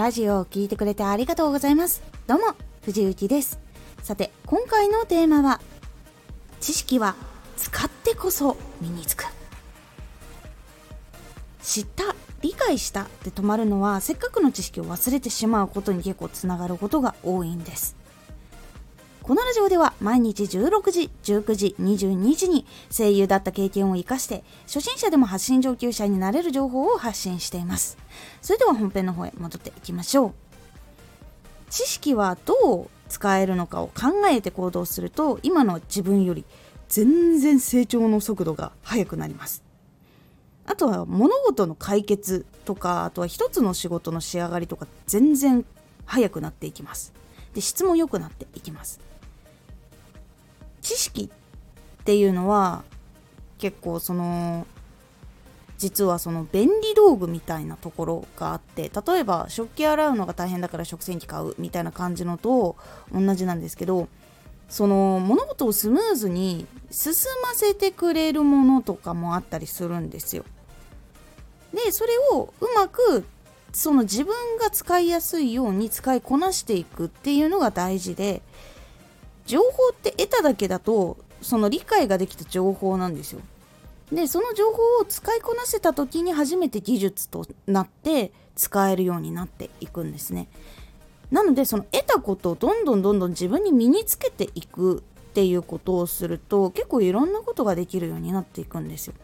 ラジオを聴いてくれてありがとうございます。どうも藤幸です。さて今回のテーマは知識は使ってこそ身につく。知った理解したで止まるのはせっかくの知識を忘れてしまうことに結構つながることが多いんです。このラジオでは毎日16時、19時、22時に声優だった経験を活かして初心者でも発信上級者になれる情報を発信しています。それでは本編の方へ戻っていきましょう。知識はどう使えるのかを考えて行動すると今の自分より全然成長の速度が速くなります。あとは物事の解決とかあとは一つの仕事の仕上がりとか全然速くなっていきます。で質も良くなっていきます。知識っていうのは結構その実はその便利道具みたいなところがあって例えば食器洗うのが大変だから食洗機買うみたいな感じのと同じなんですけどその物事をスムーズに進ませてくれるものとかもあったりするんですよ。でそれをうまくその自分が使いやすいように使いこなしていくっていうのが大事で情報って得ただけだとその理解ができた情報なんですよ。でその情報を使いこなせた時に初めて技術となって使えるようになっていくんですね。なのでその得たことをどんどんどんどん自分に身につけていくっていうことをすると結構いろんなことができるようになっていくんですよ。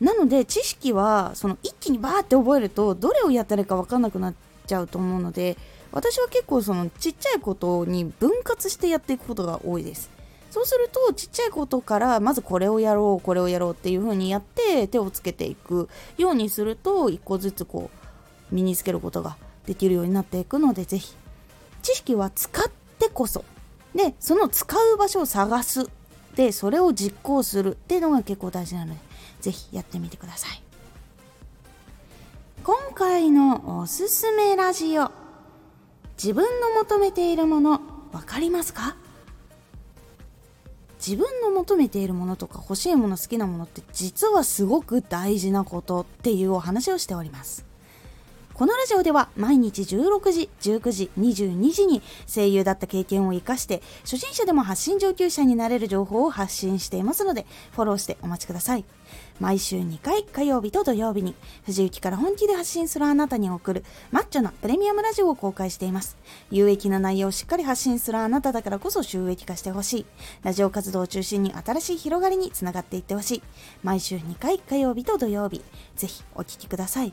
なので知識はその一気にバーって覚えるとどれをやったらいいか分かんなくなっちゃうと思うので私は結構そのちっちゃいことに分割してやっていくことが多いです。そうするとちっちゃいことからまずこれをやろうこれをやろうっていう風にやって手をつけていく。ようにすると一個ずつこう身につけることができるようになっていくのでぜひ。知識は使ってこそ。でその使う場所を探す。でそれを実行するっていうのが結構大事なのでぜひやってみてください。今回のおすすめラジオ自分の求めているもの分かりますか？自分の求めているものとか欲しいもの好きなものって実はすごく大事なことっていうお話をしております。このラジオでは毎日16時、19時、22時に声優だった経験を活かして初心者でも発信上級者になれる情報を発信していますのでフォローしてお待ちください。毎週2回火曜日と土曜日に藤雪から本気で発信するあなたに送るマッチョなプレミアムラジオを公開しています。有益な内容をしっかり発信するあなただからこそ収益化してほしい。ラジオ活動を中心に新しい広がりにつながっていってほしい。毎週2回火曜日と土曜日、ぜひお聴きください。